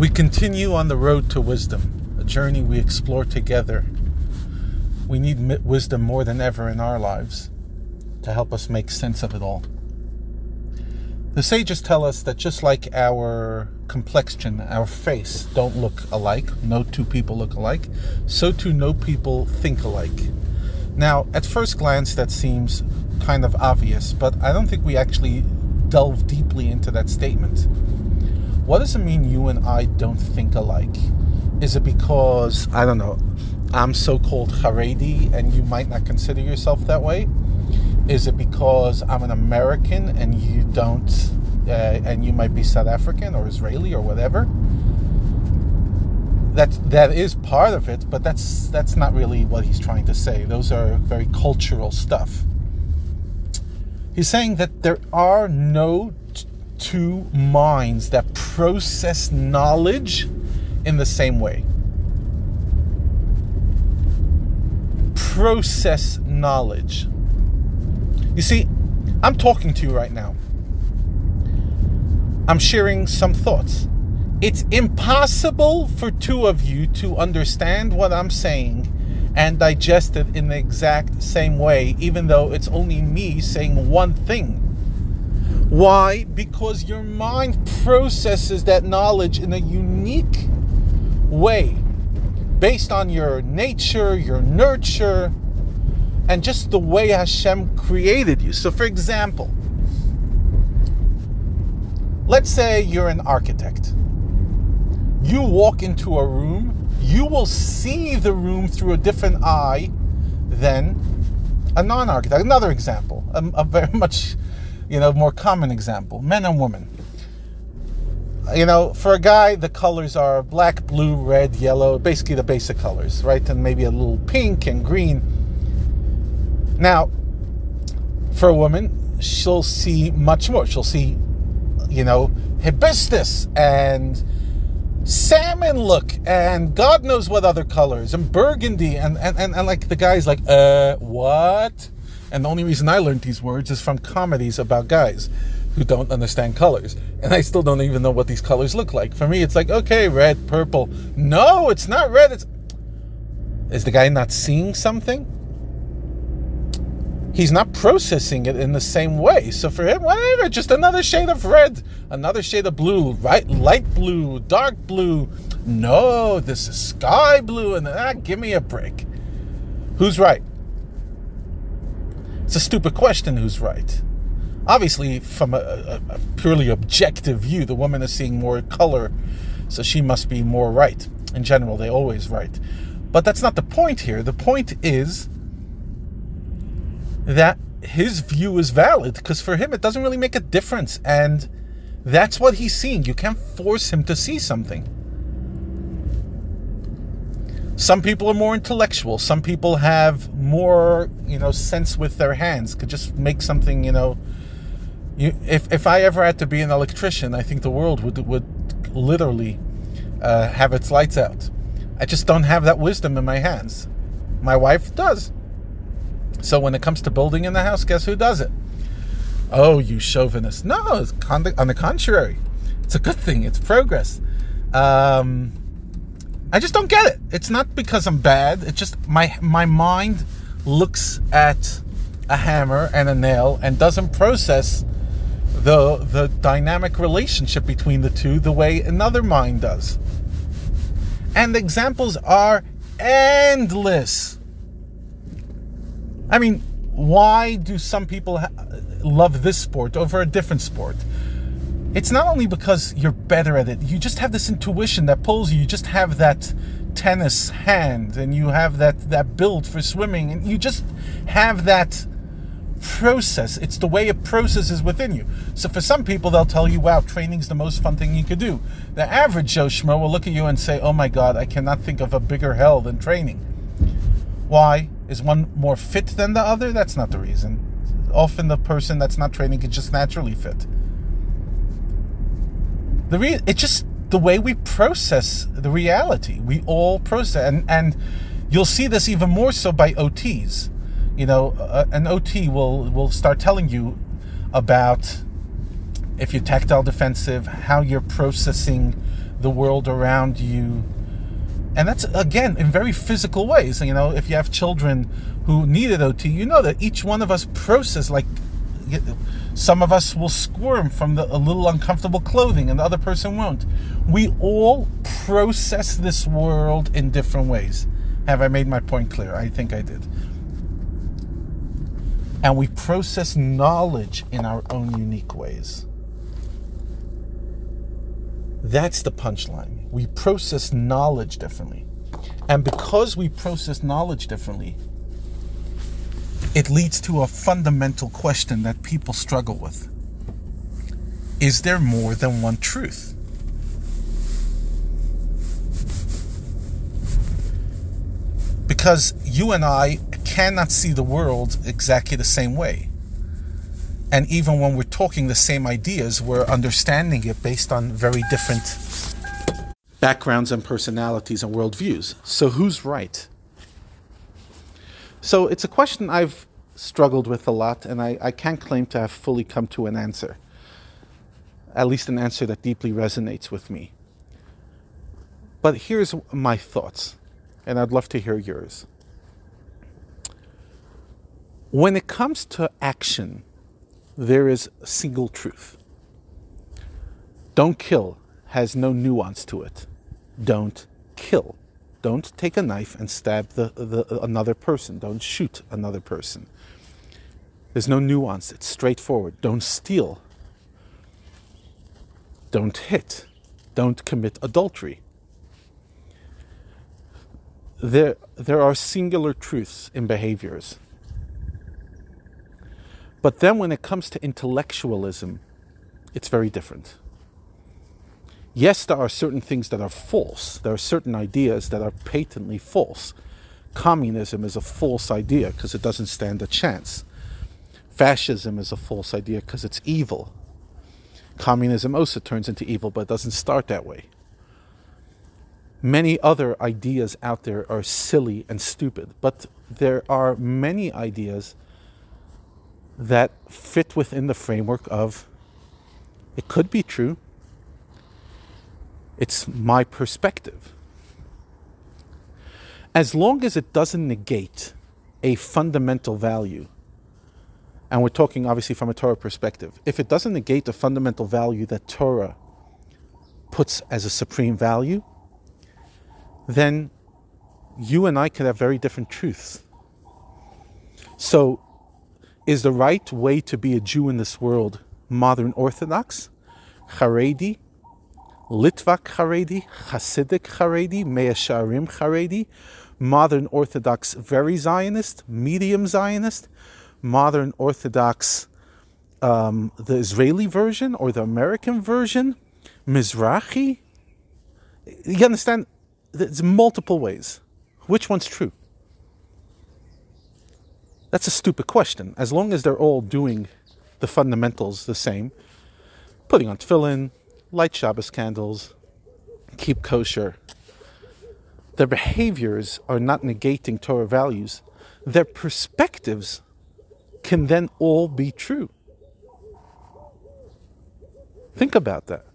We continue on the road to wisdom, a journey we explore together. We need wisdom more than ever in our lives to help us make sense of it all. The sages tell us that just like our complexion, our face don't look alike, no two people look alike, so too no people think alike. Now, at first glance, that seems kind of obvious, but I don't think we actually delve deeply into that statement. What does it mean you and I don't think alike? Is it because, I don't know, I'm so called Haredi and you might not consider yourself that way? Is it because I'm an American and you don't, uh, and you might be South African or Israeli or whatever? That that is part of it, but that's that's not really what he's trying to say. Those are very cultural stuff. He's saying that there are no two minds that process knowledge in the same way. Process knowledge. You see, I'm talking to you right now. I'm sharing some thoughts. It's impossible for two of you to understand what I'm saying and digest it in the exact same way, even though it's only me saying one thing. Why? Because your mind processes that knowledge in a unique way based on your nature, your nurture, and just the way Hashem created you. So, for example, let's say you're an architect. You walk into a room, you will see the room through a different eye than a non architect. Another example, a, a very much you know, more common example men and women. You know, for a guy, the colors are black, blue, red, yellow, basically the basic colors, right? And maybe a little pink and green. Now, for a woman, she'll see much more. She'll see, you know, hibiscus and salmon look and God knows what other colors and burgundy and, and, and, and like the guy's like, uh, what? And the only reason I learned these words is from comedies about guys who don't understand colors. And I still don't even know what these colors look like. For me, it's like, okay, red, purple. No, it's not red. It's. Is the guy not seeing something? He's not processing it in the same way. So for him, whatever, just another shade of red, another shade of blue, right? Light blue, dark blue. No, this is sky blue, and ah, give me a break. Who's right? It's a stupid question who's right. Obviously, from a, a, a, purely objective view, the woman is seeing more color, so she must be more right. In general, they always right. But that's not the point here. The point is that his view is valid because for him it doesn't really make a difference and that's what he's seeing. You can't force him to see something. Some people are more intellectual. Some people have more, you know, sense with their hands. Could just make something, you know. You, if if I ever had to be an electrician, I think the world would would literally uh, have its lights out. I just don't have that wisdom in my hands. My wife does. So when it comes to building in the house, guess who does it? Oh, you chauvinist! No, on the, on the contrary, it's a good thing. It's progress. Um, I just don't get it. It's not because I'm bad. It's just my my mind looks at a hammer and a nail and doesn't process the the dynamic relationship between the two the way another mind does. And examples are endless. I mean, why do some people ha- love this sport over a different sport? It's not only because you're better at it, you just have this intuition that pulls you. You just have that tennis hand and you have that, that build for swimming and you just have that process. It's the way it processes within you. So for some people, they'll tell you, wow, training's the most fun thing you could do. The average Joe Schmo will look at you and say, oh my God, I cannot think of a bigger hell than training. Why? Is one more fit than the other? That's not the reason. Often the person that's not training is just naturally fit. The re- it's just the way we process the reality. We all process, and and you'll see this even more so by OTs. You know, uh, an OT will will start telling you about if you're tactile defensive, how you're processing the world around you. And that's again in very physical ways. You know, if you have children who needed OT, you know that each one of us process like some of us will squirm from the, a little uncomfortable clothing and the other person won't. We all process this world in different ways. Have I made my point clear? I think I did. And we process knowledge in our own unique ways. That's the punchline. We process knowledge differently. And because we process knowledge differently, it leads to a fundamental question that people struggle with Is there more than one truth? Because you and I cannot see the world exactly the same way. And even when we're talking the same ideas, we're understanding it based on very different backgrounds and personalities and worldviews. So, who's right? So, it's a question I've struggled with a lot, and I, I can't claim to have fully come to an answer. At least, an answer that deeply resonates with me. But here's my thoughts, and I'd love to hear yours. When it comes to action, there is a single truth. Don't kill has no nuance to it. Don't kill. Don't take a knife and stab the, the, another person. Don't shoot another person. There's no nuance. It's straightforward. Don't steal. Don't hit. Don't commit adultery. There, there are singular truths in behaviors but then when it comes to intellectualism, it's very different. Yes, there are certain things that are false. There are certain ideas that are patently false. Communism is a false idea because it doesn't stand a chance. Fascism is a false idea because it's evil. Communism also turns into evil, but it doesn't start that way. Many other ideas out there are silly and stupid, but there are many ideas that fit within the framework of it could be true. It's my perspective. As long as it doesn't negate a fundamental value, and we're talking obviously from a Torah perspective, if it doesn't negate the fundamental value that Torah puts as a supreme value, then you and I could have very different truths. So is the right way to be a Jew in this world modern Orthodox, Haredi, Litvak Haredi, Hasidic Haredi, Mea Shearim Haredi, modern Orthodox very Zionist, medium Zionist, modern Orthodox um, the Israeli version or the American version, Mizrahi. You understand? There's multiple ways. Which one's true? That's a stupid question. As long as they're all doing the fundamentals the same, putting on tefillin, light Shabbos candles, keep kosher, their behaviors are not negating Torah values. Their perspectives can then all be true. Think about that.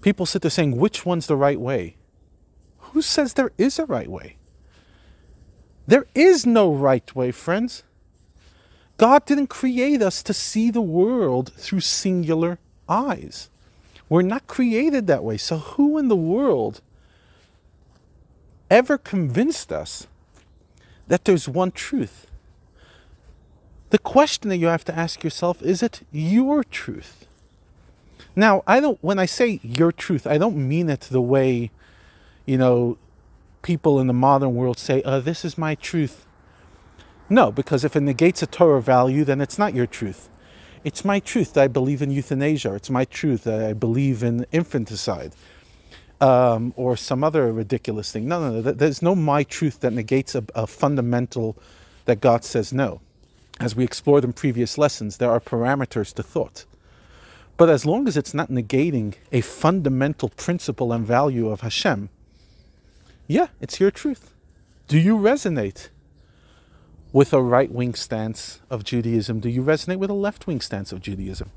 People sit there saying, which one's the right way? Who says there is a right way? There is no right way, friends. God didn't create us to see the world through singular eyes. We're not created that way. So, who in the world ever convinced us that there's one truth? The question that you have to ask yourself is it your truth? Now, I don't, when I say your truth, I don't mean it the way, you know, people in the modern world say, uh, this is my truth. No, because if it negates a Torah value, then it's not your truth. It's my truth that I believe in euthanasia. It's my truth that I believe in infanticide um, or some other ridiculous thing. No, no, no. There's no my truth that negates a, a fundamental that God says no. As we explored in previous lessons, there are parameters to thought. But as long as it's not negating a fundamental principle and value of Hashem, yeah, it's your truth. Do you resonate with a right wing stance of Judaism? Do you resonate with a left wing stance of Judaism?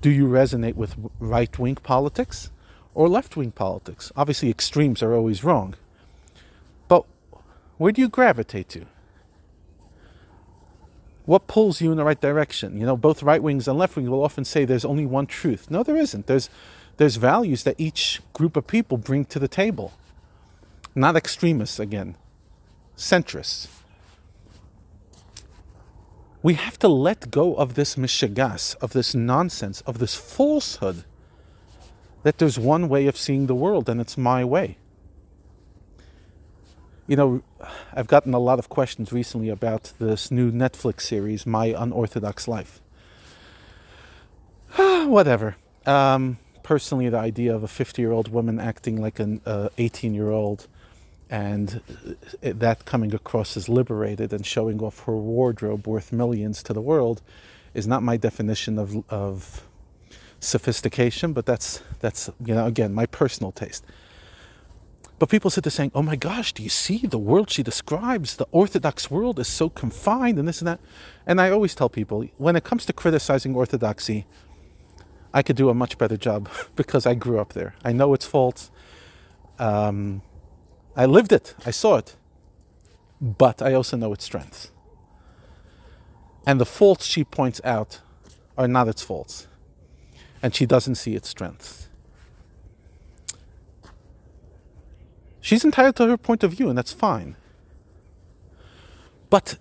Do you resonate with right wing politics or left wing politics. Obviously, extremes are always wrong. But where do you gravitate to? What pulls you in the right direction? You know, both right wings and left wings will often say there's only one truth. No, there isn't. There's there's values that each group of people bring to the table. Not extremists again, centrists. We have to let go of this mishagas, of this nonsense, of this falsehood that there's one way of seeing the world and it's my way. You know, I've gotten a lot of questions recently about this new Netflix series, My Unorthodox Life. Whatever. Um, personally, the idea of a 50 year old woman acting like an 18 uh, year old and that coming across as liberated and showing off her wardrobe worth millions to the world is not my definition of, of sophistication, but that's that's you know again my personal taste. But people sit there saying, "Oh my gosh, do you see the world she describes? The Orthodox world is so confined and this and that." And I always tell people, when it comes to criticizing Orthodoxy, I could do a much better job because I grew up there. I know its faults. Um, I lived it. I saw it. But I also know its strengths. And the faults she points out are not its faults and she doesn't see its strengths. She's entitled to her point of view, and that's fine. But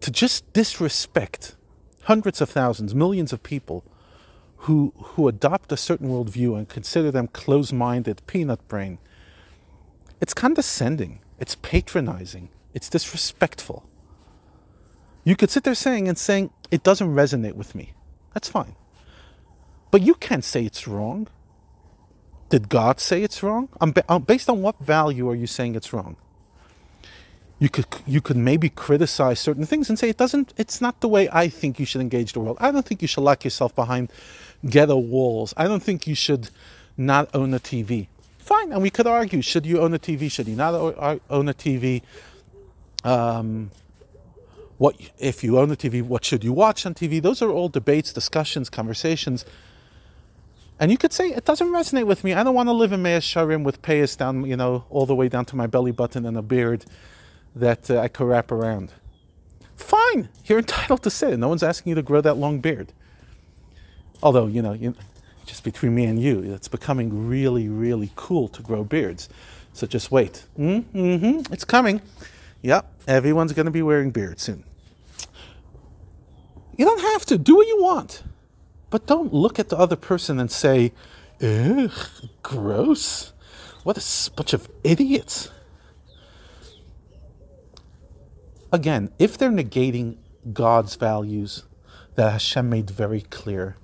to just disrespect hundreds of thousands, millions of people who, who adopt a certain worldview and consider them close minded, peanut brain, it's condescending, it's patronizing, it's disrespectful. You could sit there saying and saying, it doesn't resonate with me. That's fine. But you can't say it's wrong. Did God say it's wrong? Uh, based on what value are you saying it's wrong? You could you could maybe criticize certain things and say it doesn't. It's not the way I think you should engage the world. I don't think you should lock yourself behind ghetto walls. I don't think you should not own a TV. Fine, and we could argue: should you own a TV? Should you not own a TV? Um, what if you own a TV? What should you watch on TV? Those are all debates, discussions, conversations and you could say it doesn't resonate with me. I don't want to live in Meah Shearim with payas down, you know, all the way down to my belly button and a beard that uh, I could wrap around. Fine, you're entitled to say it. No one's asking you to grow that long beard. Although, you know, you, just between me and you, it's becoming really, really cool to grow beards. So just wait. Mm-hmm, it's coming. Yep, everyone's going to be wearing beards soon. You don't have to. Do what you want. But don't look at the other person and say, ugh, gross. What a bunch of idiots. Again, if they're negating God's values that Hashem made very clear,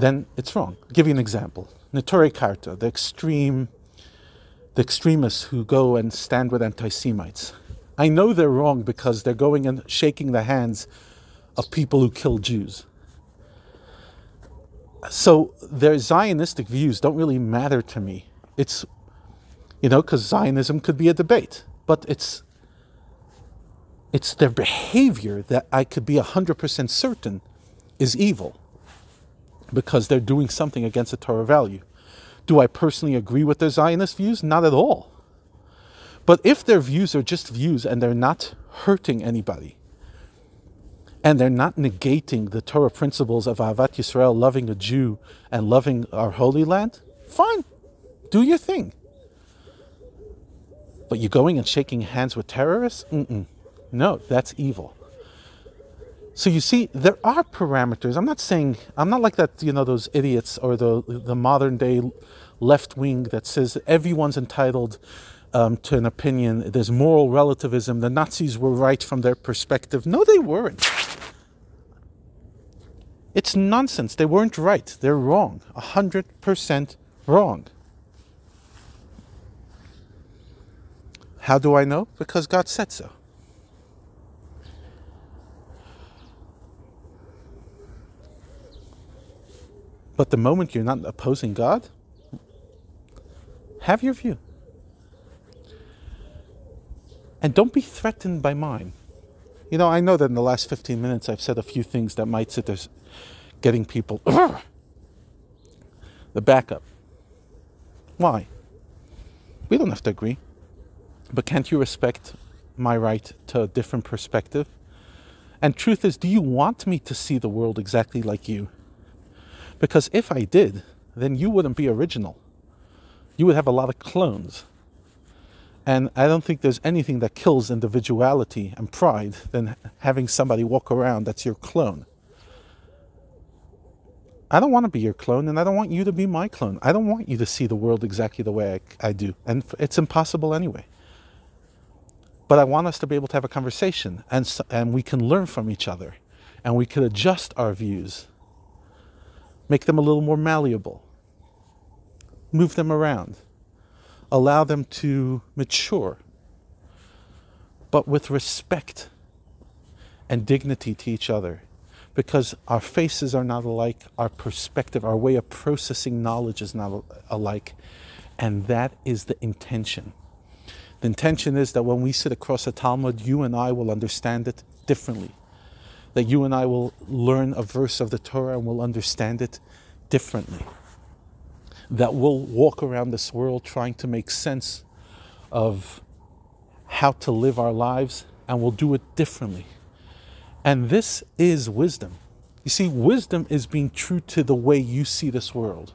then it's wrong. I'll give you an example. Neturei Karta, the extreme, the extremists who go and stand with anti-Semites. I know they're wrong because they're going and shaking the hands of people who kill Jews so their Zionistic views don't really matter to me. It's, you know, because Zionism could be a debate, but it's it's their behavior that I could be 100% certain is evil because they're doing something against a Torah value. Do I personally agree with their Zionist views? Not at all. But if their views are just views and they're not hurting anybody, and they're not negating the Torah principles of Ahavat Yisrael, loving a Jew and loving our Holy Land, fine, do your thing. But you're going and shaking hands with terrorists? Mm-mm. No, that's evil. So you see, there are parameters. I'm not saying I'm not like that. You know, those idiots or the the modern day left wing that says everyone's entitled um, to an opinion. There's moral relativism. The Nazis were right from their perspective. No, they weren't. It's nonsense. They weren't right. They're wrong. 100% wrong. How do I know? Because God said so. But the moment you're not opposing God, have your view. And don't be threatened by mine. You know, I know that in the last 15 minutes I've said a few things that might sit there getting people. the backup. Why? We don't have to agree. But can't you respect my right to a different perspective? And truth is, do you want me to see the world exactly like you? Because if I did, then you wouldn't be original. You would have a lot of clones. And I don't think there's anything that kills individuality and pride than having somebody walk around that's your clone. I don't want to be your clone, and I don't want you to be my clone. I don't want you to see the world exactly the way I, I do. And it's impossible anyway. But I want us to be able to have a conversation, and, and we can learn from each other, and we can adjust our views, make them a little more malleable, move them around, allow them to mature, but with respect and dignity to each other because our faces are not alike, our perspective, our way of processing knowledge is not alike. And that is the intention. The intention is that when we sit across a Talmud, you and I will understand it differently. That you and I will learn a verse of the Torah and will understand it differently. That we'll walk around this world trying to make sense of how to live our lives and we'll do it differently. And this is wisdom. You see, wisdom is being true to the way you see this world,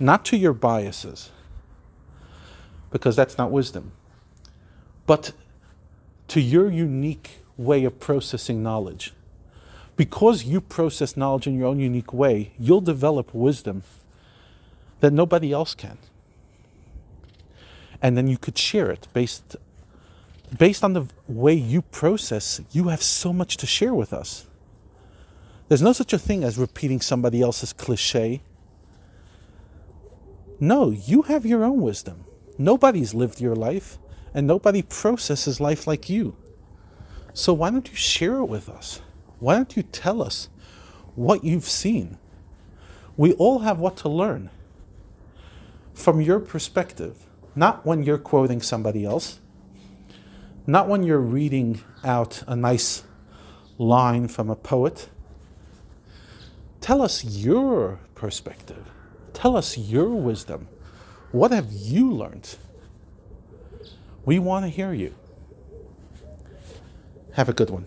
not to your biases, because that's not wisdom, but to your unique way of processing knowledge. Because you process knowledge in your own unique way, you'll develop wisdom that nobody else can. And then you could share it based based on the way you process, you have so much to share with us. There's no such a thing as repeating somebody else's cliche. No, you have your own wisdom. Nobody's lived your life, and nobody processes life like you. So why don't you share it with us? Why don't you tell us what you've seen? We all have what to learn from your perspective, not when you're quoting somebody else not when you're reading out a nice line from a poet. Tell us your perspective. Tell us your wisdom. What have you learned? We want to hear you. Have a good one.